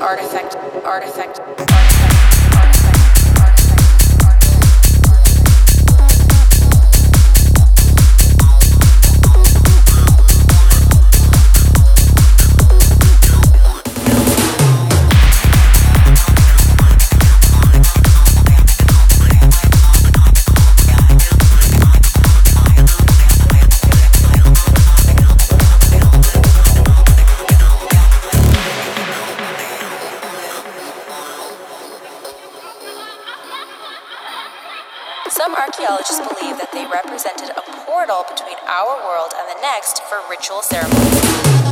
artifact, artifact, artifact. Archaeologists believe that they represented a portal between our world and the next for ritual ceremonies.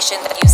that you